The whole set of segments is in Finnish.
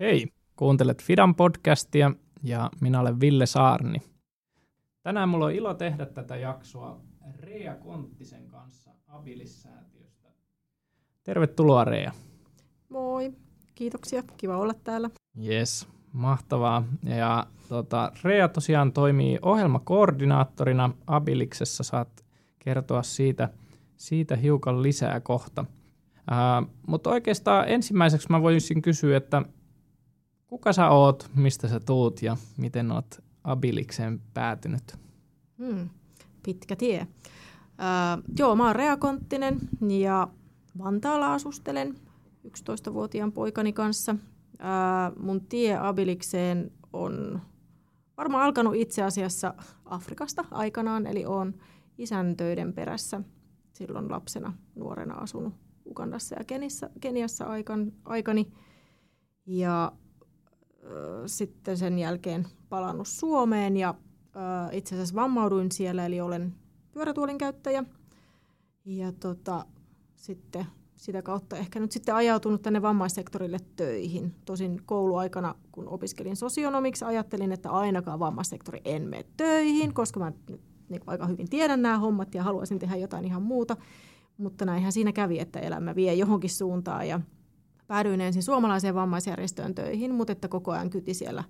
Hei, kuuntelet Fidan podcastia ja minä olen Ville Saarni. Tänään mulla on ilo tehdä tätä jaksoa Rea Konttisen kanssa Abilis-säätiöstä. Tervetuloa Rea. Moi, kiitoksia, kiva olla täällä. Yes, mahtavaa. Ja tota, Rea tosiaan toimii ohjelmakoordinaattorina Abiliksessa. Saat kertoa siitä, siitä hiukan lisää kohta. Uh, mutta oikeastaan ensimmäiseksi mä voisin kysyä, että kuka sä oot, mistä sä tuut ja miten oot Abilikseen päätynyt? Hmm, pitkä tie. Uh, joo, mä oon Rea Konttinen ja Vantaalla asustelen 11-vuotiaan poikani kanssa. Uh, mun tie Abilikseen on varmaan alkanut itse asiassa Afrikasta aikanaan, eli on isän töiden perässä silloin lapsena, nuorena asunut Ugandassa ja Keniassa, Keniassa aikan, aikani. Ja sitten sen jälkeen palannut Suomeen ja itse asiassa vammauduin siellä, eli olen pyörätuolin käyttäjä. Ja tota, sitten sitä kautta ehkä nyt sitten ajautunut tänne vammaissektorille töihin. Tosin kouluaikana, kun opiskelin sosionomiksi, ajattelin, että ainakaan vammaissektori en mene töihin, koska mä nyt niin aika hyvin tiedän nämä hommat ja haluaisin tehdä jotain ihan muuta. Mutta näinhän siinä kävi, että elämä vie johonkin suuntaan ja päädyin ensin suomalaiseen vammaisjärjestöön töihin, mutta että koko ajan kyti siellä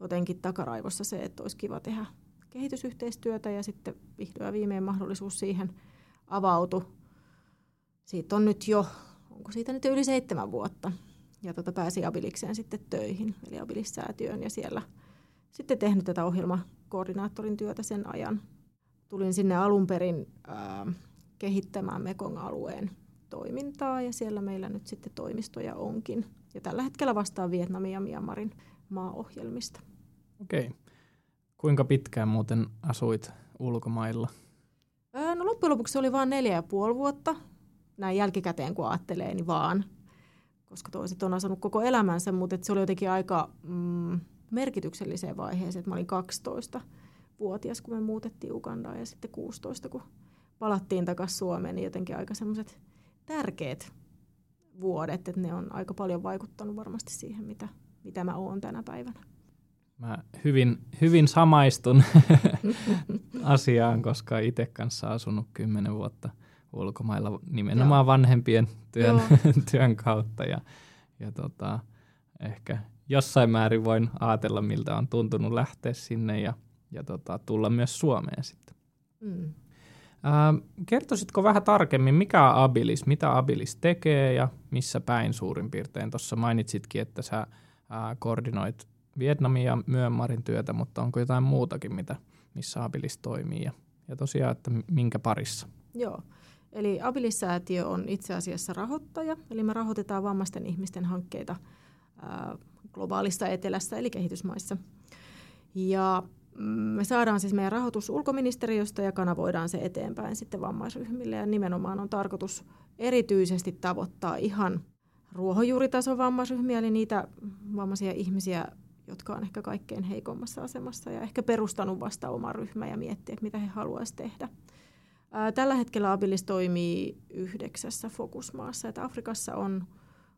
jotenkin takaraivossa se, että olisi kiva tehdä kehitysyhteistyötä ja sitten vihdoin ja viimein mahdollisuus siihen avautui. Siitä on nyt jo, onko siitä nyt yli seitsemän vuotta. Ja tota pääsi Abilikseen sitten töihin, eli Abilissäätiöön ja siellä sitten tehnyt tätä ohjelmakoordinaattorin työtä sen ajan. Tulin sinne alun perin ää, kehittämään Mekong-alueen toimintaa ja siellä meillä nyt sitten toimistoja onkin. Ja tällä hetkellä vastaa Vietnamin ja Myanmarin maaohjelmista. Okei. Kuinka pitkään muuten asuit ulkomailla? No loppujen lopuksi se oli vain neljä ja puoli vuotta. Näin jälkikäteen kun ajattelee, niin vaan. Koska toiset on asunut koko elämänsä, mutta se oli jotenkin aika mm, merkitykselliseen vaiheeseen. Että mä olin 12 vuotias, kun me muutettiin Ugandaan ja sitten 16, kun palattiin takaisin Suomeen, niin jotenkin aika semmoiset tärkeät vuodet, että ne on aika paljon vaikuttanut varmasti siihen, mitä, mitä mä oon tänä päivänä. Mä hyvin, hyvin samaistun asiaan, koska itse kanssa asunut kymmenen vuotta ulkomailla nimenomaan Joo. vanhempien työn, työn kautta. Ja, ja tota, ehkä jossain määrin voin ajatella, miltä on tuntunut lähteä sinne ja, ja tota, tulla myös Suomeen sitten. Mm. Äh, kertoisitko vähän tarkemmin, mikä on Abilis, mitä Abilis tekee ja missä päin suurin piirtein? Tuossa mainitsitkin, että sä äh, koordinoit Vietnamin ja Myanmarin työtä, mutta onko jotain muutakin, mitä, missä Abilis toimii ja, ja tosiaan, että minkä parissa? Joo, eli Abilis-säätiö on itse asiassa rahoittaja, eli me rahoitetaan vammaisten ihmisten hankkeita äh, globaalista etelässä eli kehitysmaissa. Ja me saadaan siis meidän rahoitus ulkoministeriöstä ja kanavoidaan se eteenpäin sitten vammaisryhmille. Ja nimenomaan on tarkoitus erityisesti tavoittaa ihan ruohonjuuritason vammaisryhmiä, eli niitä vammaisia ihmisiä, jotka on ehkä kaikkein heikommassa asemassa ja ehkä perustanut vasta oma ryhmä ja miettiä, mitä he haluaisivat tehdä. Tällä hetkellä Abilis toimii yhdeksässä fokusmaassa, että Afrikassa on,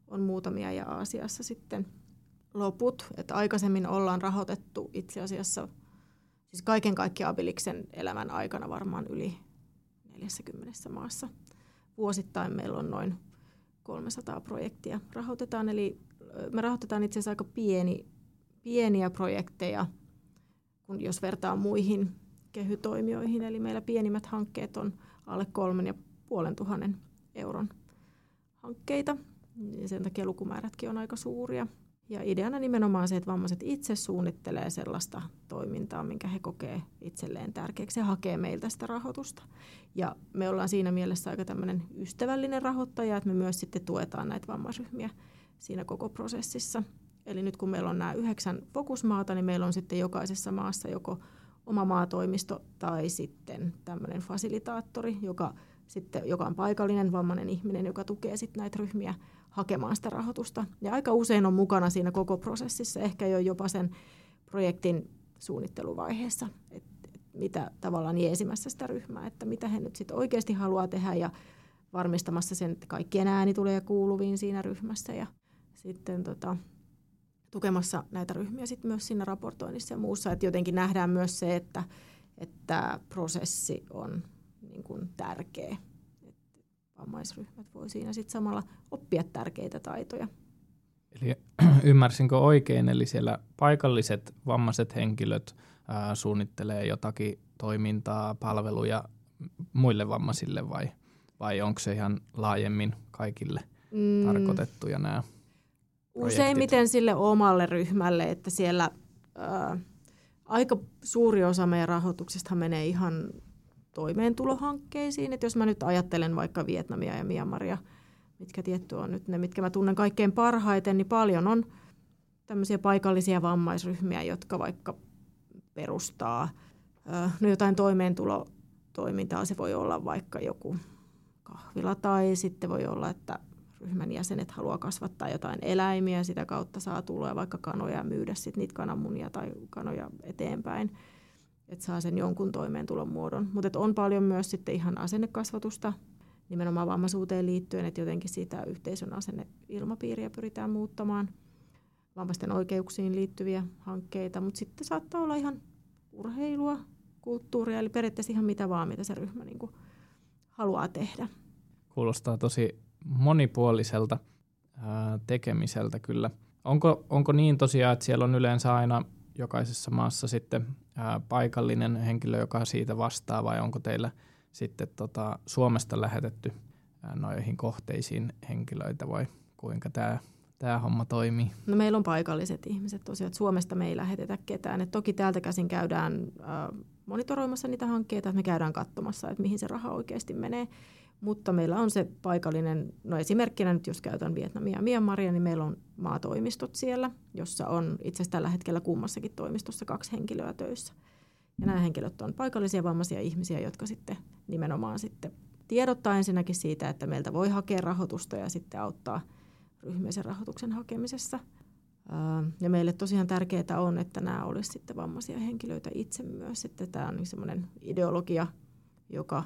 on muutamia ja Aasiassa sitten loput. Että aikaisemmin ollaan rahoitettu itse asiassa – siis kaiken kaikkiaan Abiliksen elämän aikana varmaan yli 40 maassa. Vuosittain meillä on noin 300 projektia rahoitetaan, eli me rahoitetaan itse asiassa aika pieni, pieniä projekteja, kun jos vertaa muihin kehytoimijoihin, eli meillä pienimmät hankkeet on alle kolmen ja puolen tuhannen euron hankkeita, ja sen takia lukumäärätkin on aika suuria. Ja ideana nimenomaan se, että vammaiset itse suunnittelee sellaista toimintaa, minkä he kokee itselleen tärkeäksi ja hakee meiltä sitä rahoitusta. Ja me ollaan siinä mielessä aika tämmöinen ystävällinen rahoittaja, että me myös sitten tuetaan näitä vammaisryhmiä siinä koko prosessissa. Eli nyt kun meillä on nämä yhdeksän fokusmaata, niin meillä on sitten jokaisessa maassa joko oma maatoimisto tai sitten tämmöinen fasilitaattori, joka, sitten, joka on paikallinen vammainen ihminen, joka tukee sitten näitä ryhmiä hakemaan sitä rahoitusta. Ja aika usein on mukana siinä koko prosessissa, ehkä jo jopa sen projektin suunnitteluvaiheessa, että et mitä tavallaan jeesimässä sitä ryhmää, että mitä he nyt sitten oikeasti haluaa tehdä ja varmistamassa sen, että kaikkien ääni tulee kuuluviin siinä ryhmässä ja sitten tota, tukemassa näitä ryhmiä sit myös siinä raportoinnissa ja muussa. Että jotenkin nähdään myös se, että, että prosessi on niin kuin tärkeä. Vammaisryhmät voi siinä sitten samalla oppia tärkeitä taitoja. Eli ymmärsinkö oikein, eli siellä paikalliset vammaiset henkilöt ää, suunnittelee jotakin toimintaa, palveluja muille vammaisille vai, vai onko se ihan laajemmin kaikille mm. tarkoitettuja nämä Useimmiten sille omalle ryhmälle, että siellä ää, aika suuri osa meidän rahoituksesta menee ihan toimeentulohankkeisiin. Että jos mä nyt ajattelen vaikka Vietnamia ja Myanmaria, mitkä tietty on nyt ne, mitkä mä tunnen kaikkein parhaiten, niin paljon on tämmöisiä paikallisia vammaisryhmiä, jotka vaikka perustaa no jotain toimeentulotoimintaa. Se voi olla vaikka joku kahvila tai sitten voi olla, että ryhmän jäsenet haluaa kasvattaa jotain eläimiä, sitä kautta saa tuloja vaikka kanoja ja myydä sitten niitä kananmunia tai kanoja eteenpäin, että saa sen jonkun toimeentulon muodon. Mutta on paljon myös sitten ihan asennekasvatusta nimenomaan vammaisuuteen liittyen, että jotenkin sitä yhteisön asenneilmapiiriä pyritään muuttamaan, vammaisten oikeuksiin liittyviä hankkeita, mutta sitten saattaa olla ihan urheilua, kulttuuria, eli periaatteessa ihan mitä vaan, mitä se ryhmä niin haluaa tehdä. Kuulostaa tosi monipuoliselta tekemiseltä kyllä. Onko, onko niin tosiaan, että siellä on yleensä aina jokaisessa maassa sitten ää, paikallinen henkilö, joka siitä vastaa, vai onko teillä sitten tota, Suomesta lähetetty ää, noihin kohteisiin henkilöitä, vai kuinka tämä tämä homma toimii? No meillä on paikalliset ihmiset tosiaan, että Suomesta me ei lähetetä ketään. Et toki täältä käsin käydään äh, monitoroimassa niitä hankkeita, että me käydään katsomassa, että mihin se raha oikeasti menee. Mutta meillä on se paikallinen, no esimerkkinä nyt jos käytän Vietnamia ja Myanmaria, niin meillä on maatoimistot siellä, jossa on itse asiassa tällä hetkellä kummassakin toimistossa kaksi henkilöä töissä. Ja nämä henkilöt on paikallisia vammaisia ihmisiä, jotka sitten nimenomaan sitten tiedottaa ensinnäkin siitä, että meiltä voi hakea rahoitusta ja sitten auttaa ryhmäisen rahoituksen hakemisessa. Ja meille tosiaan tärkeää on, että nämä olisivat sitten vammaisia henkilöitä itse myös. Että tämä on niin semmoinen ideologia, joka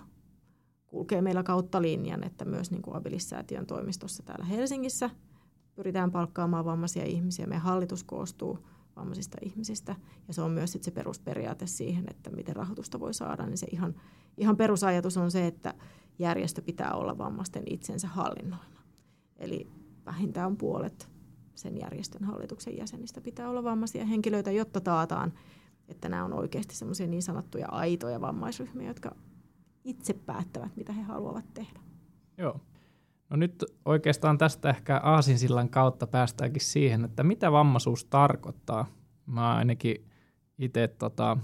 kulkee meillä kautta linjan, että myös niin kuin Abilissäätiön toimistossa täällä Helsingissä pyritään palkkaamaan vammaisia ihmisiä. Meidän hallitus koostuu vammaisista ihmisistä ja se on myös sit se perusperiaate siihen, että miten rahoitusta voi saada. Niin se ihan, ihan perusajatus on se, että järjestö pitää olla vammaisten itsensä hallinnoima. Eli vähintään puolet sen järjestön hallituksen jäsenistä pitää olla vammaisia henkilöitä, jotta taataan, että nämä on oikeasti semmoisia niin sanottuja aitoja vammaisryhmiä, jotka itse päättävät, mitä he haluavat tehdä. Joo. No nyt oikeastaan tästä ehkä aasinsillan kautta päästäänkin siihen, että mitä vammaisuus tarkoittaa. Mä ainakin itse tota,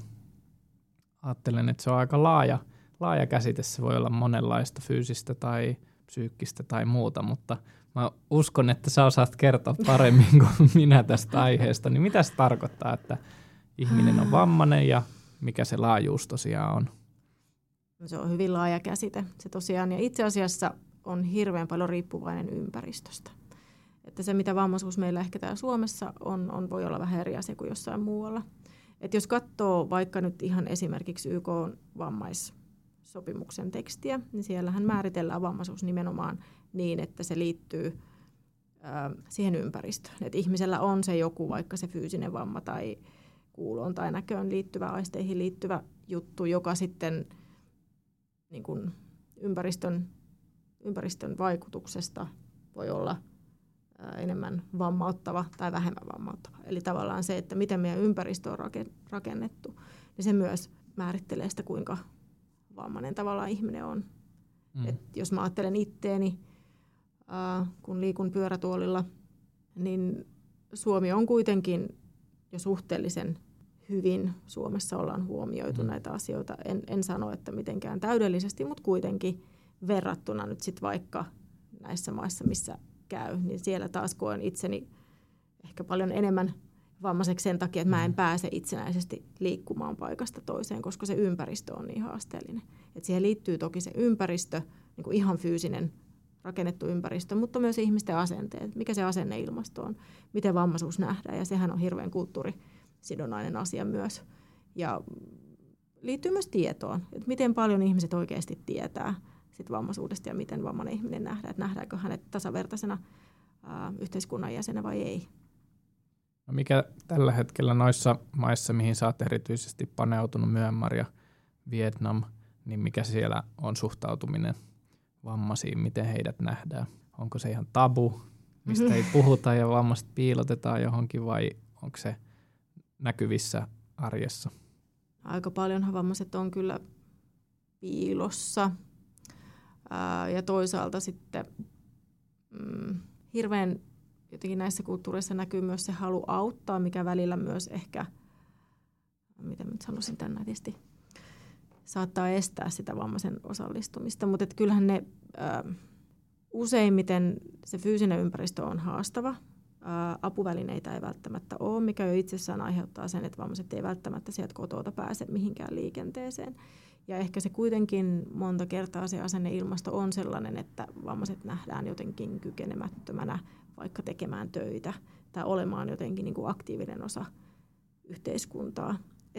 ajattelen, että se on aika laaja, laaja käsite. Se voi olla monenlaista fyysistä tai psyykkistä tai muuta, mutta mä uskon, että sä osaat kertoa paremmin kuin minä tästä aiheesta. Niin mitä se tarkoittaa, että ihminen on vammainen ja mikä se laajuus tosiaan on? Se on hyvin laaja käsite. Se tosiaan, ja itse asiassa on hirveän paljon riippuvainen ympäristöstä. Että se, mitä vammaisuus meillä ehkä täällä Suomessa on, on voi olla vähän eri asia kuin jossain muualla. Et jos katsoo vaikka nyt ihan esimerkiksi YK vammaissopimuksen tekstiä, niin siellähän määritellään vammaisuus nimenomaan niin, että se liittyy ö, siihen ympäristöön. Että ihmisellä on se joku, vaikka se fyysinen vamma tai kuuloon tai näköön liittyvä, aisteihin liittyvä juttu, joka sitten – niin kuin ympäristön, ympäristön vaikutuksesta voi olla enemmän vammauttava tai vähemmän vammauttava. Eli tavallaan se, että miten meidän ympäristö on rakennettu, niin se myös määrittelee sitä, kuinka vammainen tavallaan ihminen on. Mm. Et jos mä ajattelen itteeni, kun liikun pyörätuolilla, niin Suomi on kuitenkin jo suhteellisen hyvin Suomessa ollaan huomioitu mm. näitä asioita. En, en sano, että mitenkään täydellisesti, mutta kuitenkin verrattuna nyt sitten vaikka näissä maissa, missä käy, niin siellä taas koen itseni ehkä paljon enemmän vammaiseksi sen takia, että mä en mm. pääse itsenäisesti liikkumaan paikasta toiseen, koska se ympäristö on niin haasteellinen. Et siihen liittyy toki se ympäristö, niin kuin ihan fyysinen rakennettu ympäristö, mutta myös ihmisten asenteet, mikä se asenneilmasto on, miten vammaisuus nähdään, ja sehän on hirveän kulttuuri sidonnainen asia myös. Ja liittyy myös tietoon, että miten paljon ihmiset oikeasti tietää sit vammaisuudesta ja miten vammainen ihminen nähdään, että nähdäänkö hänet tasavertaisena ää, yhteiskunnan jäsenä vai ei. No mikä tällä hetkellä noissa maissa, mihin sä oot erityisesti paneutunut, Myanmar ja Vietnam, niin mikä siellä on suhtautuminen vammaisiin, miten heidät nähdään? Onko se ihan tabu, mistä ei puhuta ja vammaiset piilotetaan johonkin vai onko se näkyvissä arjessa? Aika paljon vammaiset on kyllä piilossa. Ja toisaalta sitten mm, hirveän jotenkin näissä kulttuureissa näkyy myös se halu auttaa, mikä välillä myös ehkä, miten nyt sanoisin tämän nätisti, saattaa estää sitä vammaisen osallistumista. Mutta kyllähän ne ää, useimmiten se fyysinen ympäristö on haastava. Apuvälineitä ei välttämättä ole, mikä jo itsessään aiheuttaa sen, että vammaiset ei välttämättä sieltä kotota pääse mihinkään liikenteeseen. Ja ehkä se kuitenkin monta kertaa se asenneilmasto on sellainen, että vammaiset nähdään jotenkin kykenemättömänä vaikka tekemään töitä tai olemaan jotenkin niin kuin aktiivinen osa yhteiskuntaa.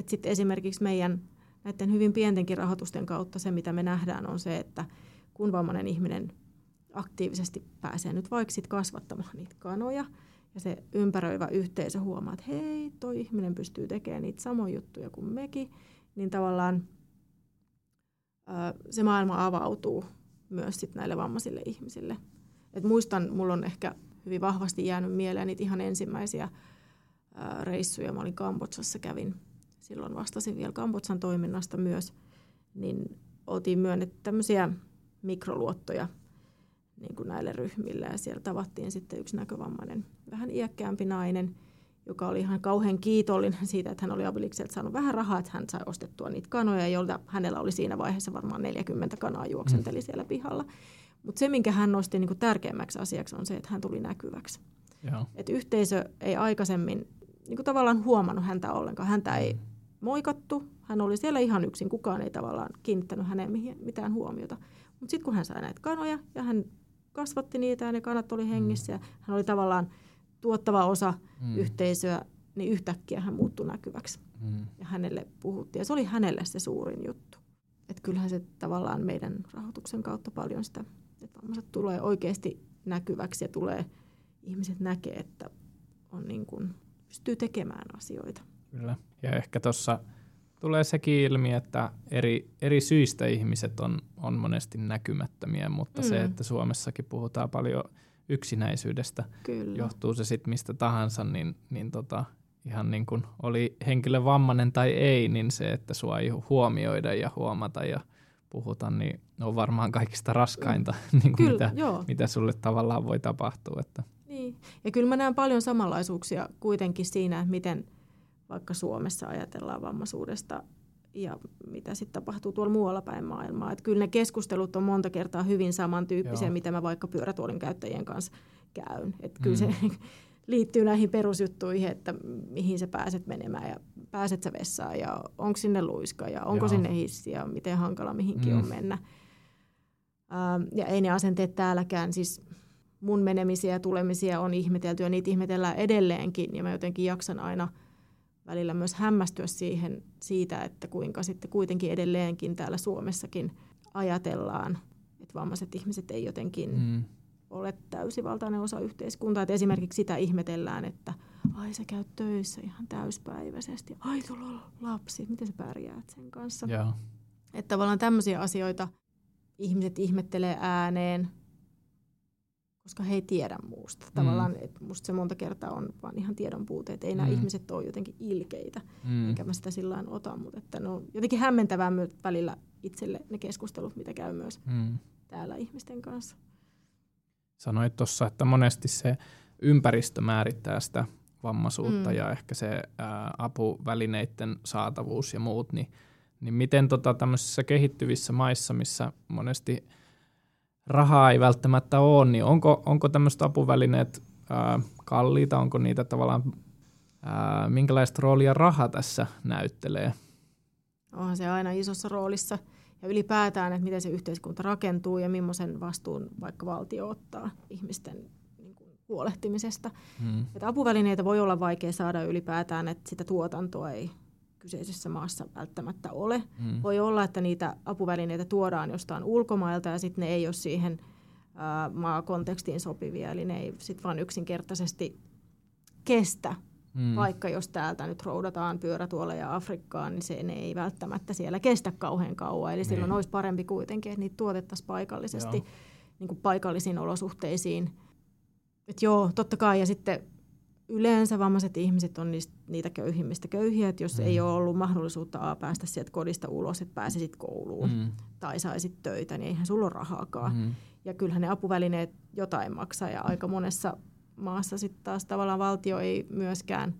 Sitten esimerkiksi meidän näiden hyvin pientenkin rahoitusten kautta se, mitä me nähdään, on se, että kun vammainen ihminen aktiivisesti pääsee nyt vaikka sit kasvattamaan niitä kanoja, ja se ympäröivä yhteisö huomaa, että hei, toi ihminen pystyy tekemään niitä samoja juttuja kuin mekin, niin tavallaan se maailma avautuu myös sit näille vammaisille ihmisille. Et muistan, mulla on ehkä hyvin vahvasti jäänyt mieleen niitä ihan ensimmäisiä reissuja. Mä olin Kambodsassa, kävin silloin vastasin vielä Kambodsan toiminnasta myös, niin oltiin myönnetty tämmöisiä mikroluottoja niin kuin näille ryhmille ja siellä tavattiin sitten yksi näkövammainen, vähän iäkkäämpi nainen, joka oli ihan kauhean kiitollinen siitä, että hän oli Abilikselta saanut vähän rahaa, että hän sai ostettua niitä kanoja, joilta hänellä oli siinä vaiheessa varmaan 40 kanaa juoksenteli mm. siellä pihalla. Mutta se, minkä hän nosti niin kuin tärkeämmäksi asiaksi, on se, että hän tuli näkyväksi. Et yhteisö ei aikaisemmin niin kuin tavallaan huomannut häntä ollenkaan. Häntä ei mm. moikattu, hän oli siellä ihan yksin, kukaan ei tavallaan kiinnittänyt häneen mitään huomiota. Mutta sitten kun hän sai näitä kanoja ja hän kasvatti niitä ja ne kanat oli hengissä mm. ja hän oli tavallaan tuottava osa mm. yhteisöä, niin yhtäkkiä hän muuttui näkyväksi. Mm. Ja hänelle puhuttiin. Ja se oli hänelle se suurin juttu. Että kyllähän se tavallaan meidän rahoituksen kautta paljon sitä, että vammaiset tulee oikeasti näkyväksi ja tulee, ihmiset näkee, että on niin kuin, pystyy tekemään asioita. Kyllä. Ja ehkä tuossa tulee sekin ilmi, että eri, eri syistä ihmiset on, on monesti näkymättömiä, mutta mm. se, että Suomessakin puhutaan paljon – yksinäisyydestä, Kyllä. johtuu se sitten mistä tahansa, niin, niin tota, ihan niin kuin oli henkilö vammainen tai ei, niin se, että sua ei huomioida ja huomata ja puhuta, niin on varmaan kaikista raskainta, mm. niin kuin kyllä, mitä, mitä sulle tavallaan voi tapahtua. Että. Niin. Ja kyllä mä näen paljon samanlaisuuksia kuitenkin siinä, että miten vaikka Suomessa ajatellaan vammaisuudesta ja mitä sitten tapahtuu tuolla muualla päin maailmaa. Et kyllä ne keskustelut on monta kertaa hyvin samantyyppisiä, Joo. mitä mä vaikka pyörätuolin käyttäjien kanssa käyn. Et kyllä mm. se liittyy näihin perusjuttuihin, että mihin sä pääset menemään ja pääset sä vessaan ja onko sinne luiska ja onko Joo. sinne hissi ja miten hankala mihinkin mm. on mennä. Ähm, ja ei ne asenteet täälläkään, siis mun menemisiä ja tulemisia on ihmetelty ja niitä ihmetellään edelleenkin ja mä jotenkin jaksan aina – välillä myös hämmästyä siihen, siitä, että kuinka sitten kuitenkin edelleenkin täällä Suomessakin ajatellaan, että vammaiset ihmiset ei jotenkin mm. ole täysivaltainen osa yhteiskuntaa. Että esimerkiksi sitä ihmetellään, että ai sä käyt töissä ihan täyspäiväisesti, ai tuolla on lapsi, miten sä pärjäät sen kanssa. Yeah. Että tavallaan tämmöisiä asioita ihmiset ihmettelee ääneen, koska he ei tiedä muusta. Mm. Tavallaan, että musta se monta kertaa on vaan ihan tiedon puute, että ei mm. nämä ihmiset ole jotenkin ilkeitä, mm. enkä mä sitä sillä ota, mutta että ne on jotenkin hämmentävää myös välillä itselle ne keskustelut, mitä käy myös mm. täällä ihmisten kanssa. Sanoit tuossa, että monesti se ympäristö määrittää sitä vammaisuutta mm. ja ehkä se ää, apuvälineiden saatavuus ja muut, niin, niin miten tota tämmöisissä kehittyvissä maissa, missä monesti – rahaa ei välttämättä ole, niin onko, onko tämmöiset apuvälineet ää, kalliita, onko niitä tavallaan, ää, minkälaista roolia raha tässä näyttelee? Onhan se aina isossa roolissa ja ylipäätään, että miten se yhteiskunta rakentuu ja millaisen vastuun vaikka valtio ottaa ihmisten niin kuin, huolehtimisesta. Hmm. Että apuvälineitä voi olla vaikea saada ylipäätään, että sitä tuotantoa ei kyseisessä maassa välttämättä ole. Mm. Voi olla, että niitä apuvälineitä tuodaan jostain ulkomailta ja sitten ne ei ole siihen ää, maakontekstiin sopivia, eli ne ei sitten vaan yksinkertaisesti kestä Mm. Vaikka jos täältä nyt roudataan pyörätuoleja Afrikkaan, niin se ne ei välttämättä siellä kestä kauhean kauan. Eli niin. silloin olisi parempi kuitenkin, että niitä tuotettaisiin paikallisesti niin kuin paikallisiin olosuhteisiin. Et joo, totta kai. Ja sitten yleensä vammaiset ihmiset on niistä, niitä köyhimmistä köyhiä, että jos mm. ei ole ollut mahdollisuutta A, päästä sieltä kodista ulos, että pääsisit kouluun mm. tai saisit töitä, niin eihän sulla ole rahaakaan. Mm. Ja kyllähän ne apuvälineet jotain maksaa ja aika monessa maassa sitten taas tavallaan valtio ei myöskään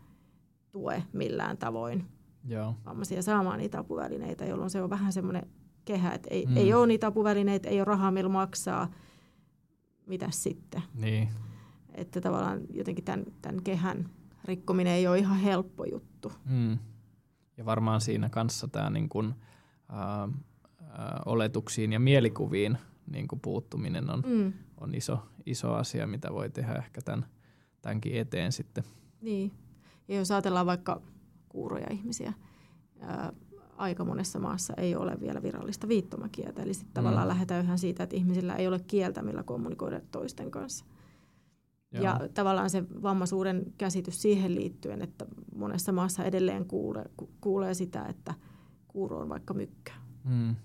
tue millään tavoin Joo. vammaisia saamaan niitä apuvälineitä, jolloin se on vähän semmoinen kehä, että ei, mm. ei ole niitä apuvälineitä, ei ole rahaa, millä maksaa, mitä sitten. Niin. Että tavallaan jotenkin tämän, tämän kehän rikkominen ei ole ihan helppo juttu. Mm. Ja varmaan siinä kanssa tämä niin kun, äh, äh, oletuksiin ja mielikuviin niin kuin puuttuminen on, mm. on iso, iso asia, mitä voi tehdä ehkä tämän, tämänkin eteen sitten. Niin, ja jos ajatellaan vaikka kuuroja ihmisiä, ää, aika monessa maassa ei ole vielä virallista viittomakieltä, eli sitten mm. tavallaan lähdetään yhä siitä, että ihmisillä ei ole kieltä, millä kommunikoida toisten kanssa. Joo. Ja tavallaan se vammaisuuden käsitys siihen liittyen, että monessa maassa edelleen kuulee, kuulee sitä, että kuuro on vaikka mykkä. Mm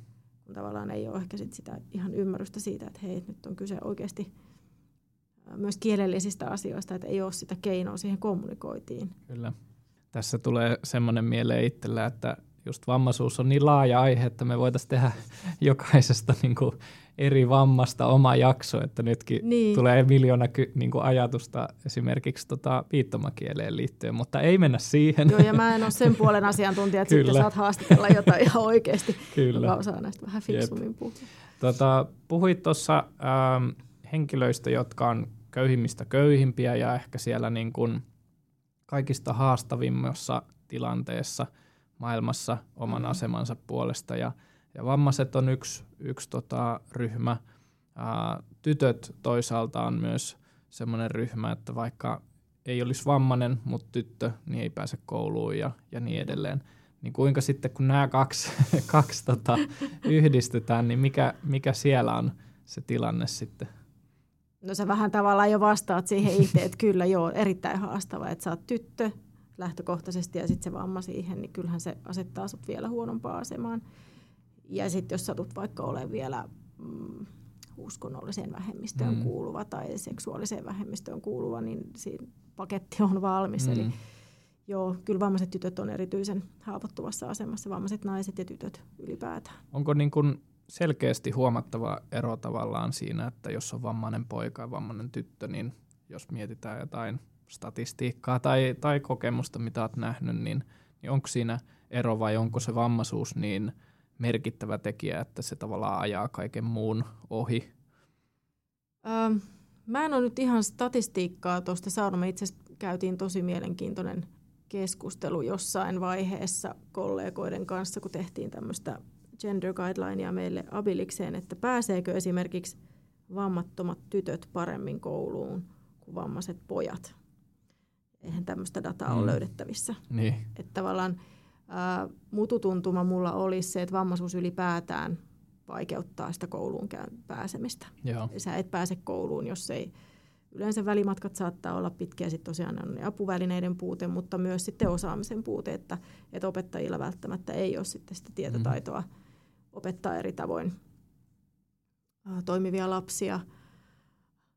kun tavallaan ei ole ehkä sit sitä ihan ymmärrystä siitä, että hei, nyt on kyse oikeasti myös kielellisistä asioista, että ei ole sitä keinoa siihen kommunikoitiin. Kyllä. Tässä tulee semmoinen mieleen itsellä, että just vammaisuus on niin laaja aihe, että me voitaisiin tehdä jokaisesta niin kuin eri vammasta oma jakso, että nytkin niin. tulee miljoona ky, niin kuin ajatusta esimerkiksi tota viittomakieleen liittyen, mutta ei mennä siihen. Joo, ja mä en ole sen puolen asiantuntija, että sitten saat haastatella jotain ihan oikeasti, Kyllä. joka osaa näistä vähän fiksummin puhua. Tota, puhuit tuossa ähm, henkilöistä, jotka on köyhimmistä köyhimpiä ja ehkä siellä niin kuin kaikista haastavimmassa tilanteessa maailmassa oman mm. asemansa puolesta ja – ja vammaiset on yksi, yksi tota, ryhmä. Ää, tytöt toisaalta on myös semmoinen ryhmä, että vaikka ei olisi vammainen, mutta tyttö, niin ei pääse kouluun ja, ja niin edelleen. Niin kuinka sitten, kun nämä kaksi, kaksi tota, yhdistetään, niin mikä, mikä siellä on se tilanne sitten? No sä vähän tavallaan jo vastaat siihen itse, että kyllä joo, erittäin haastava, että sä oot tyttö lähtökohtaisesti ja sitten se vamma siihen, niin kyllähän se asettaa sut vielä huonompaan asemaan. Ja sitten jos satut vaikka olemaan vielä mm, uskonnolliseen vähemmistöön mm. kuuluva tai seksuaaliseen vähemmistöön kuuluva, niin siinä paketti on valmis. Mm. Eli joo, kyllä vammaiset tytöt on erityisen haavoittuvassa asemassa, vammaiset naiset ja tytöt ylipäätään. Onko niin kuin selkeästi huomattava ero tavallaan siinä, että jos on vammainen poika ja vammainen tyttö, niin jos mietitään jotain statistiikkaa tai, tai kokemusta, mitä olet nähnyt, niin, niin onko siinä ero vai onko se vammaisuus niin – merkittävä tekijä, että se tavallaan ajaa kaiken muun ohi? Ähm, mä en ole nyt ihan statistiikkaa tuosta saanut. Me itse käytiin tosi mielenkiintoinen keskustelu jossain vaiheessa kollegoiden kanssa, kun tehtiin tämmöistä gender guidelinea meille abilikseen, että pääseekö esimerkiksi vammattomat tytöt paremmin kouluun kuin vammaiset pojat. Eihän tämmöistä dataa mm. ole löydettävissä. Niin. Että tavallaan ää, mututuntuma mulla olisi se, että vammaisuus ylipäätään vaikeuttaa sitä kouluun pääsemistä. Joo. Sä et pääse kouluun, jos ei yleensä välimatkat saattaa olla pitkiä, sitten tosiaan on apuvälineiden puute, mutta myös sitten osaamisen puute, että, että opettajilla välttämättä ei ole sitten sitä tietotaitoa mm. opettaa eri tavoin ää, toimivia lapsia.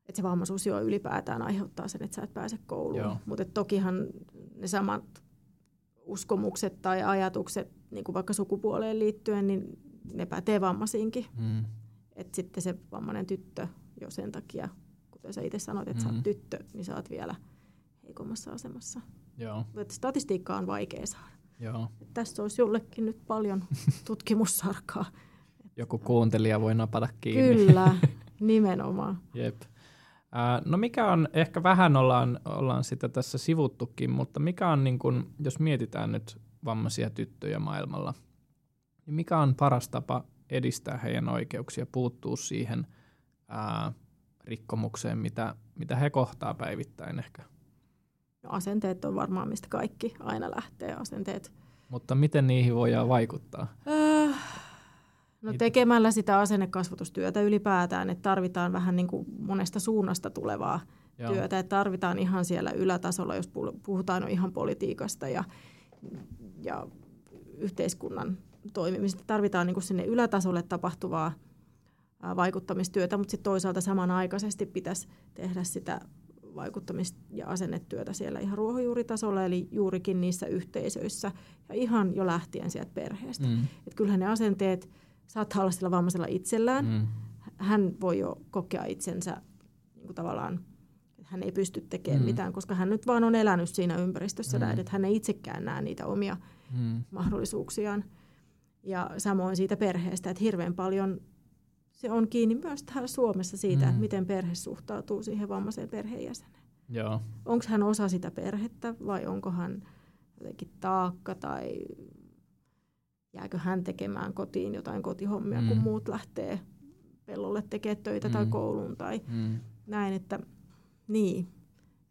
Että se vammaisuus jo ylipäätään aiheuttaa sen, että sä et pääse kouluun. Mutta tokihan ne samat uskomukset tai ajatukset, niin kuin vaikka sukupuoleen liittyen, niin ne pätee vammaisiinkin. Mm. Että sitten se vammainen tyttö jo sen takia, kuten sä itse sanoit, että mm. sä oot mm. tyttö, niin sä oot vielä heikommassa asemassa. Joo. Että statistiikkaa on vaikea saada. Joo. Tässä olisi jollekin nyt paljon tutkimussarkaa. Joku kuuntelija voi napata kiinni. Kyllä, nimenomaan. Jep. No mikä on, ehkä vähän ollaan, ollaan sitä tässä sivuttukin, mutta mikä on, niin kun, jos mietitään nyt vammaisia tyttöjä maailmalla, niin mikä on paras tapa edistää heidän oikeuksia, puuttuu siihen ää, rikkomukseen, mitä, mitä he kohtaa päivittäin ehkä? No, asenteet on varmaan, mistä kaikki aina lähtee, asenteet. Mutta miten niihin voidaan vaikuttaa? Äh, No tekemällä sitä asennekasvatustyötä ylipäätään, että tarvitaan vähän niin kuin monesta suunnasta tulevaa Joo. työtä. Että tarvitaan ihan siellä ylätasolla, jos puhutaan ihan politiikasta ja, ja yhteiskunnan toimimista. Tarvitaan niin kuin sinne ylätasolle tapahtuvaa vaikuttamistyötä, mutta sitten toisaalta samanaikaisesti pitäisi tehdä sitä vaikuttamis- ja asennetyötä siellä ihan ruohonjuuritasolla, eli juurikin niissä yhteisöissä ja ihan jo lähtien sieltä perheestä. Mm. Et kyllähän ne asenteet saattaa olla sillä vammaisella itsellään. Mm. Hän voi jo kokea itsensä niin kuin tavallaan, että hän ei pysty tekemään mm. mitään, koska hän nyt vaan on elänyt siinä ympäristössä mm. että hän ei itsekään näe niitä omia mm. mahdollisuuksiaan. Ja samoin siitä perheestä, että hirveän paljon se on kiinni myös täällä Suomessa siitä, mm. että miten perhe suhtautuu siihen vammaiseen perheenjäseneen. Onko hän osa sitä perhettä vai onko hän jotenkin taakka tai jääkö hän tekemään kotiin jotain kotihommia, mm. kun muut lähtee pellolle tekemään töitä mm. tai kouluun tai mm. näin, että niin.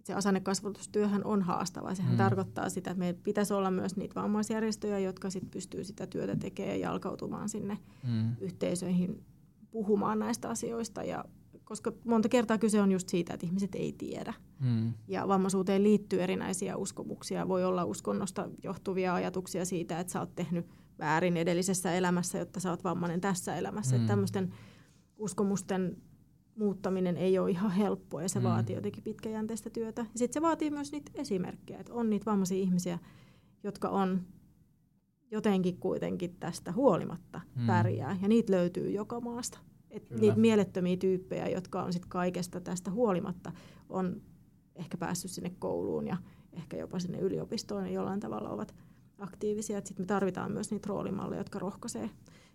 Se asennekasvatustyöhän on haastava. Sehän mm. tarkoittaa sitä, että meillä pitäisi olla myös niitä vammaisjärjestöjä, jotka sit pystyy sitä työtä tekemään ja jalkautumaan sinne mm. yhteisöihin puhumaan näistä asioista. Ja, koska monta kertaa kyse on just siitä, että ihmiset ei tiedä. Mm. Ja vammaisuuteen liittyy erinäisiä uskomuksia. Voi olla uskonnosta johtuvia ajatuksia siitä, että sä oot tehnyt väärin edellisessä elämässä, jotta sä oot vammainen tässä elämässä. Mm. Että tämmöisten uskomusten muuttaminen ei ole ihan helppoa ja se mm. vaatii jotenkin pitkäjänteistä työtä. Ja sitten se vaatii myös niitä esimerkkejä, että on niitä vammaisia ihmisiä, jotka on jotenkin kuitenkin tästä huolimatta mm. pärjää. Ja niitä löytyy joka maasta. Et niitä mielettömiä tyyppejä, jotka on sit kaikesta tästä huolimatta, on ehkä päässyt sinne kouluun ja ehkä jopa sinne yliopistoon ja jollain tavalla ovat aktiivisia. Sitten me tarvitaan myös niitä roolimalleja, jotka rohkaisee.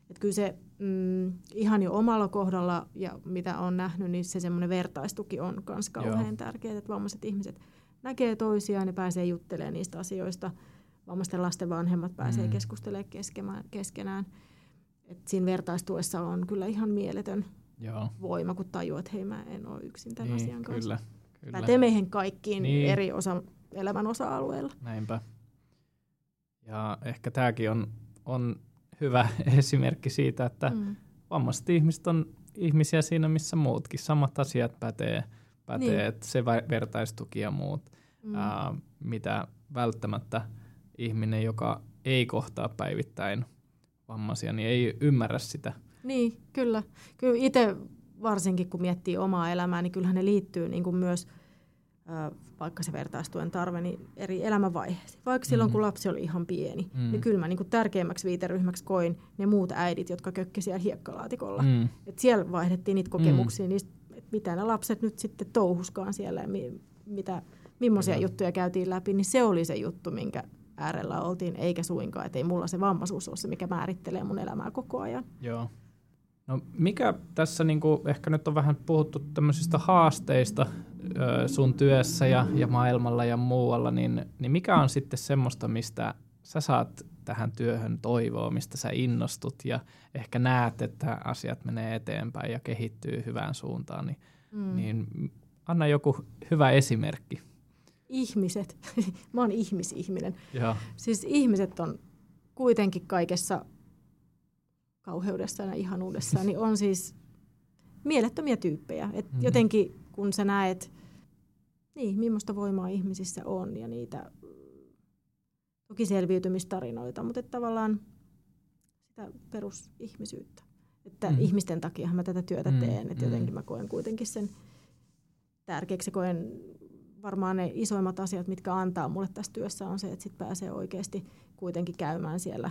Et kyllä se mm, ihan jo omalla kohdalla ja mitä on nähnyt, niin se semmoinen vertaistuki on myös kauhean tärkeää, että vammaiset ihmiset näkee toisiaan ja pääsee juttelemaan niistä asioista – vammaisten lasten vanhemmat pääsee mm. keskustelemaan keskenään. Et siinä vertaistuessa on kyllä ihan mieletön Joo. voima, kun tajuaa, että hei mä en ole yksin tämän niin, asian kanssa. Kyllä, kyllä. Pätee meihin kaikkiin niin. eri osa, elämän osa-alueilla. Näinpä. Ja ehkä tämäkin on, on hyvä esimerkki siitä, että mm. vammaiset ihmiset on ihmisiä siinä, missä muutkin. Samat asiat pätee, pätee niin. että se vertaistuki ja muut, mm. ää, mitä välttämättä – ihminen, joka ei kohtaa päivittäin vammaisia, niin ei ymmärrä sitä. Niin, kyllä. Kyllä itse varsinkin kun miettii omaa elämää, niin kyllähän ne liittyy niin kuin myös, vaikka se vertaistuen tarve, niin eri elämänvaiheisiin. Vaikka silloin, mm. kun lapsi oli ihan pieni, mm. niin kyllä mä niin kuin tärkeimmäksi viiteryhmäksi koin ne muut äidit, jotka kökki siellä hiekkalaatikolla. Mm. Et siellä vaihdettiin niitä kokemuksia, mm. niistä, että mitä ne lapset nyt sitten touhuskaan siellä ja mi, mitä, millaisia mm. juttuja käytiin läpi, niin se oli se juttu, minkä äärellä oltiin, eikä suinkaan, että ei mulla se vammaisuus ole se, mikä määrittelee mun elämää koko ajan. Joo. No mikä tässä niin kuin, ehkä nyt on vähän puhuttu tämmöisistä haasteista sun työssä ja, ja maailmalla ja muualla, niin, niin mikä on sitten semmoista, mistä sä saat tähän työhön toivoa, mistä sä innostut ja ehkä näet, että asiat menee eteenpäin ja kehittyy hyvään suuntaan, niin, mm. niin anna joku hyvä esimerkki ihmiset, mä oon ihmisihminen. Ja. Siis ihmiset on kuitenkin kaikessa kauheudessa ja ihanuudessa, niin on siis mielettömiä tyyppejä. Et mm. Jotenkin kun sä näet, niin, millaista voimaa ihmisissä on ja niitä toki selviytymistarinoita, mutta että tavallaan sitä perusihmisyyttä. Että mm. ihmisten takia mä tätä työtä mm. teen, että mm. jotenkin mä koen kuitenkin sen tärkeäksi. Koen varmaan ne isoimmat asiat, mitkä antaa mulle tässä työssä, on se, että sit pääsee oikeasti kuitenkin käymään siellä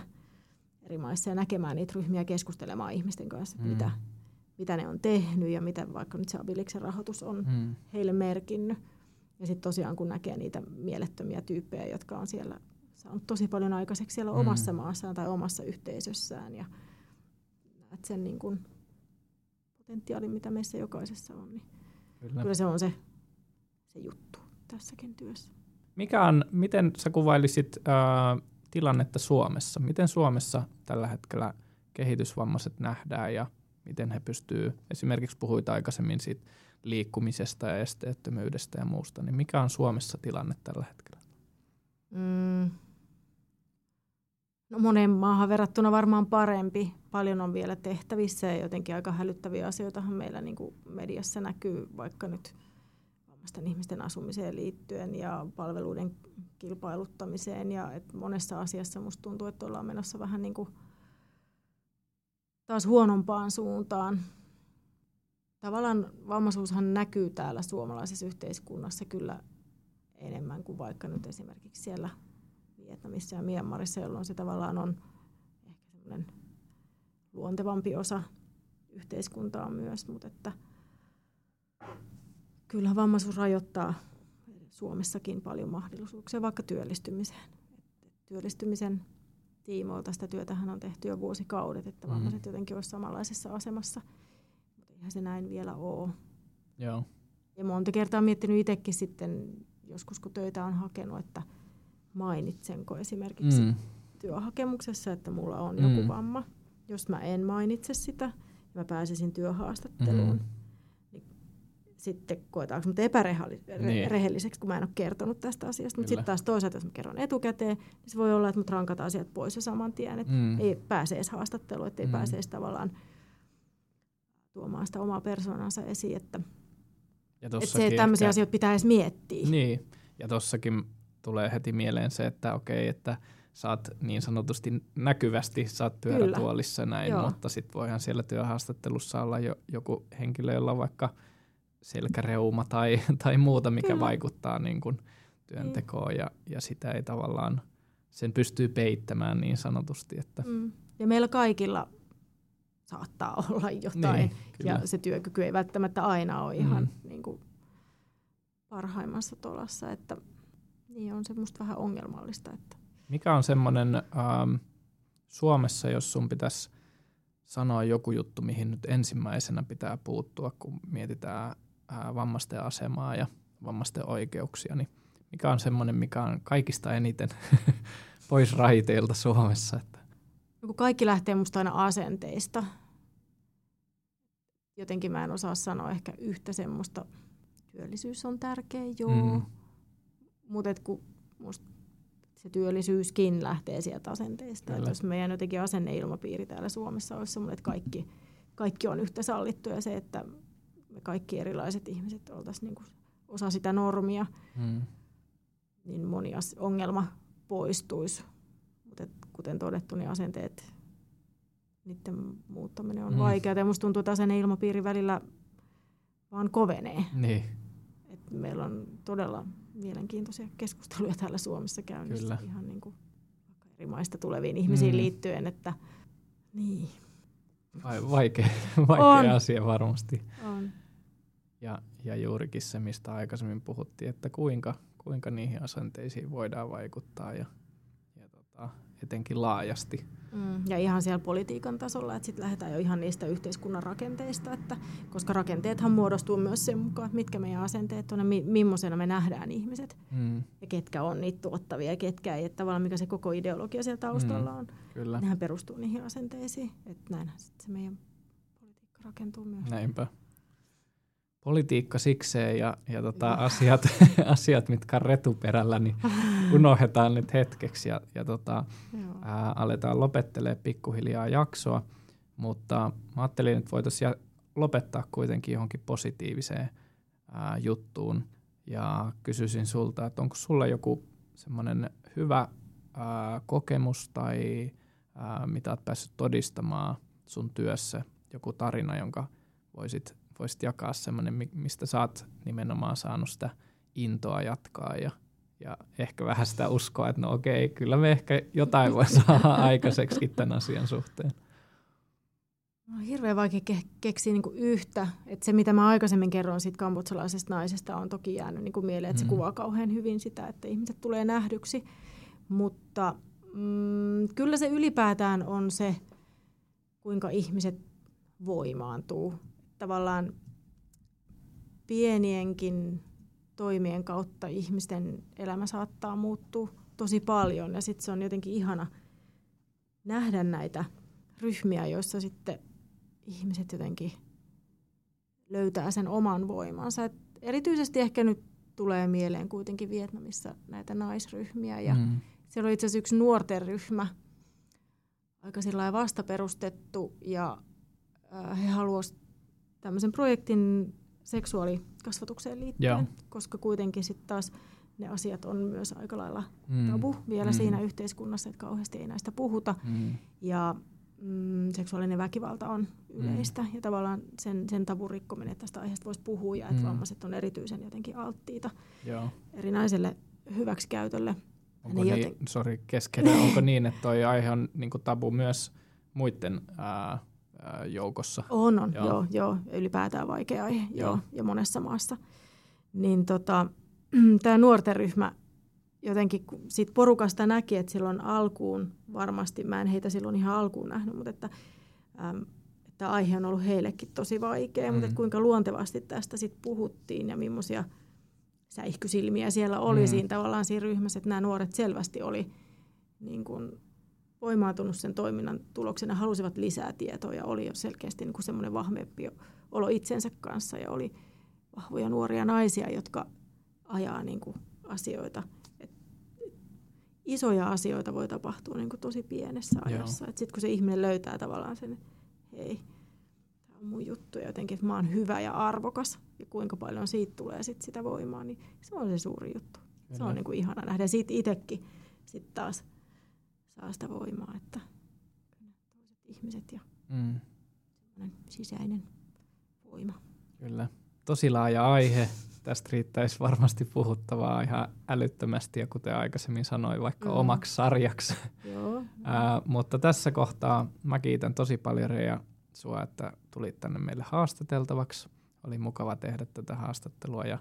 eri maissa ja näkemään niitä ryhmiä keskustelemaan ihmisten kanssa, mm. mitä, mitä ne on tehnyt ja mitä vaikka nyt se Abiliksen rahoitus on mm. heille merkinnyt. Ja sitten tosiaan kun näkee niitä mielettömiä tyyppejä, jotka on siellä saanut tosi paljon aikaiseksi siellä mm. omassa maassaan tai omassa yhteisössään ja näet sen niin kun potentiaalin, mitä meissä jokaisessa on, niin kyllä, kyllä se on se, se juttu tässäkin työssä. Mikä on, miten sä kuvailisit äh, tilannetta Suomessa? Miten Suomessa tällä hetkellä kehitysvammaiset nähdään ja miten he pystyy, esimerkiksi puhuit aikaisemmin siitä liikkumisesta ja esteettömyydestä ja muusta, niin mikä on Suomessa tilanne tällä hetkellä? Mm. No monen maahan verrattuna varmaan parempi. Paljon on vielä tehtävissä ja jotenkin aika hälyttäviä asioita meillä niin kuin mediassa näkyy, vaikka nyt vammaisten ihmisten asumiseen liittyen ja palveluiden kilpailuttamiseen. Ja et monessa asiassa musta tuntuu, että ollaan menossa vähän niin kuin taas huonompaan suuntaan. Tavallaan vammaisuushan näkyy täällä suomalaisessa yhteiskunnassa kyllä enemmän kuin vaikka nyt esimerkiksi siellä Vietnamissa ja Myanmarissa, jolloin se tavallaan on ehkä semmoinen luontevampi osa yhteiskuntaa myös, mutta että kyllä vammaisuus rajoittaa Suomessakin paljon mahdollisuuksia vaikka työllistymiseen. Työllistymisen tiimoilta sitä työtähän on tehty jo vuosikaudet, että mm-hmm. vammaiset jotenkin olisi samanlaisessa asemassa, eihän se näin vielä ole. Joo. Ja monta kertaa miettinyt itsekin sitten, joskus kun töitä on hakenut, että mainitsenko esimerkiksi mm. työhakemuksessa, että mulla on joku mm. vamma. Jos mä en mainitse sitä, mä pääsisin työhaastatteluun, mm sitten koetaanko mut epärehelliseksi, niin. kun mä en ole kertonut tästä asiasta. Mutta sitten taas toisaalta, jos mä kerron etukäteen, niin se voi olla, että mut rankataan asiat pois jo saman tien. Että mm. ei pääse edes haastatteluun, että ei mm. pääse edes tavallaan tuomaan sitä omaa persoonansa esiin. Että, ja että se, että tämmöisiä ehkä, asioita pitää edes miettiä. Niin, ja tossakin tulee heti mieleen se, että okei, että saat niin sanotusti näkyvästi, saat pyörätuolissa näin, Joo. mutta sitten voihan siellä työhaastattelussa olla jo, joku henkilö, jolla on vaikka – selkäreuma tai, tai muuta, mikä Kyllä. vaikuttaa niin kuin työntekoon ja, ja sitä ei tavallaan, sen pystyy peittämään niin sanotusti. Että. Mm. Ja meillä kaikilla saattaa olla jotain niin, ja se työkyky ei välttämättä aina ole ihan mm. niin kuin parhaimmassa tolassa, että niin on se musta vähän ongelmallista. Että. Mikä on semmoinen ähm, Suomessa, jos sun pitäisi sanoa joku juttu, mihin nyt ensimmäisenä pitää puuttua, kun mietitään ää, vammaisten asemaa ja vammaisten oikeuksia, niin mikä on semmoinen, mikä on kaikista eniten pois raiteilta Suomessa? Että? No kaikki lähtee musta aina asenteista. Jotenkin mä en osaa sanoa ehkä yhtä semmoista. Työllisyys on tärkeä, joo. Mm. Mutta kun musta se työllisyyskin lähtee sieltä asenteista. Että jos meidän jotenkin asenneilmapiiri täällä Suomessa olisi semmoinen, että kaikki, kaikki on yhtä sallittu ja se, että me kaikki erilaiset ihmiset oltaisiin niin osa sitä normia, mm. niin moni ongelma poistuisi. Mutta kuten todettu, niin asenteet, niiden muuttaminen on mm. vaikeaa. Ja musta tuntuu, että asenne ilmapiiri välillä vaan kovenee. Niin. Et meillä on todella mielenkiintoisia keskusteluja täällä Suomessa käynnissä Kyllä. ihan niin kuin eri maista tuleviin ihmisiin mm. liittyen, että niin. Vai, vaikea, vaikea on. asia varmasti. On. Ja, ja juurikin se, mistä aikaisemmin puhuttiin, että kuinka, kuinka niihin asenteisiin voidaan vaikuttaa ja, ja tota, etenkin laajasti. Mm, ja ihan siellä politiikan tasolla, että sitten lähdetään jo ihan niistä yhteiskunnan rakenteista, että, koska rakenteethan muodostuu myös sen mukaan, että mitkä meidän asenteet on ja mi- millaisena me nähdään ihmiset. Mm. Ja ketkä on niitä tuottavia ja ketkä ei, että tavallaan mikä se koko ideologia siellä taustalla mm, on. Kyllä. Nehän perustuu niihin asenteisiin, että näinhän sitten se meidän politiikka rakentuu myös. Näinpä politiikka sikseen ja, ja tota, asiat, asiat, mitkä on retuperällä, niin unohdetaan nyt hetkeksi ja, ja tota, ää, aletaan lopettelemaan pikkuhiljaa jaksoa. Mutta mä ajattelin, että voitaisiin lopettaa kuitenkin johonkin positiiviseen ää, juttuun. Ja kysyisin sulta, että onko sulla joku semmoinen hyvä ää, kokemus tai ää, mitä olet päässyt todistamaan sun työssä, joku tarina, jonka voisit voisit jakaa semmoinen, mistä sä oot nimenomaan saanut sitä intoa jatkaa ja, ja ehkä vähän sitä uskoa, että no okei, kyllä me ehkä jotain voi saada aikaiseksi tämän asian suhteen. No, hirveän vaikea ke- keksiä niinku yhtä. Et se, mitä mä aikaisemmin kerron siitä kambotsalaisesta naisesta, on toki jäänyt niinku mieleen, että se mm. kuvaa kauhean hyvin sitä, että ihmiset tulee nähdyksi. Mutta mm, kyllä se ylipäätään on se, kuinka ihmiset voimaantuu tavallaan pienienkin toimien kautta ihmisten elämä saattaa muuttua tosi paljon ja sitten se on jotenkin ihana nähdä näitä ryhmiä, joissa sitten ihmiset jotenkin löytää sen oman voimansa. Et erityisesti ehkä nyt tulee mieleen kuitenkin Vietnamissa näitä naisryhmiä ja mm. siellä oli itse asiassa yksi nuorten ryhmä, aika sillä vasta perustettu ja he haluaisivat tämmöisen projektin seksuaali kasvatukseen liittyen, Joo. koska kuitenkin sitten taas ne asiat on myös aika lailla Mm. tabu vielä Mm. siinä yhteiskunnassa, että kauheasti ei näistä puhuta. Mm. Ja mm, seksuaalinen väkivalta on yleistä mm. ja tavallaan sen, sen tabun rikkominen, että tästä aiheesta voisi puhua ja että Mm. vammaiset on erityisen jotenkin alttiita Joo. erinäiselle hyväksikäytölle. Onko niin, joten- sorry, keskenään, onko niin, että toi aihe on niin tabu myös muiden ää, joukossa? On, on, Joo. joo, joo, ylipäätään vaikea aihe, Joo. joo. ja monessa maassa. Niin tota, tämä nuorten ryhmä jotenkin siitä porukasta näki, että silloin alkuun varmasti, mä en heitä silloin ihan alkuun nähnyt, mutta että, äm, että aihe on ollut heillekin tosi vaikea, mm. mutta Mm. että kuinka luontevasti tästä sitten puhuttiin ja millaisia säihkysilmiä siellä oli Mm. mm. siinä tavallaan siinä ryhmässä, että nämä nuoret selvästi oli niin kuin voimaantunut sen toiminnan tuloksena, halusivat lisää tietoa ja oli jo selkeästi niin kuin semmoinen vahvempi olo itsensä kanssa ja oli vahvoja nuoria naisia, jotka ajaa niin kuin asioita. Et, isoja asioita voi tapahtua niin kuin tosi pienessä ajassa. Sitten kun se ihminen löytää tavallaan sen, että hei, tämä on mun juttu ja jotenkin, että mä oon hyvä ja arvokas ja kuinka paljon siitä tulee sit sitä voimaa, niin se on se suuri juttu. Se Kyllä. on niin kuin ihana nähdä. Siitä itsekin sitten taas saa sitä voimaa, että toiset ihmiset ja Mm. sisäinen voima. Kyllä. Tosi laaja aihe. Tästä riittäisi varmasti puhuttavaa ihan älyttömästi ja kuten aikaisemmin sanoin, vaikka Mm. omaksi sarjaksi. Joo. Ää, mutta tässä kohtaa mä kiitän tosi paljon Reija sua, että tulit tänne meille haastateltavaksi. Oli mukava tehdä tätä haastattelua ja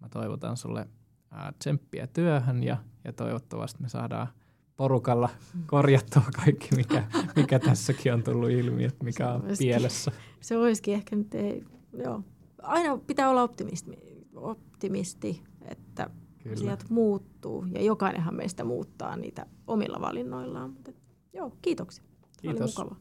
mä toivotan sulle ää, tsemppiä työhön ja, ja toivottavasti me saadaan porukalla korjattua kaikki, mikä, mikä tässäkin on tullut ilmi, että mikä on Olisikin. pielessä. Se olisikin ehkä nyt ei, joo. Aina pitää olla optimisti, optimisti että Kyllä. asiat muuttuu ja jokainenhan meistä muuttaa niitä omilla valinnoillaan. Mutta, joo, kiitoksia. Se Kiitos. Oli mukava.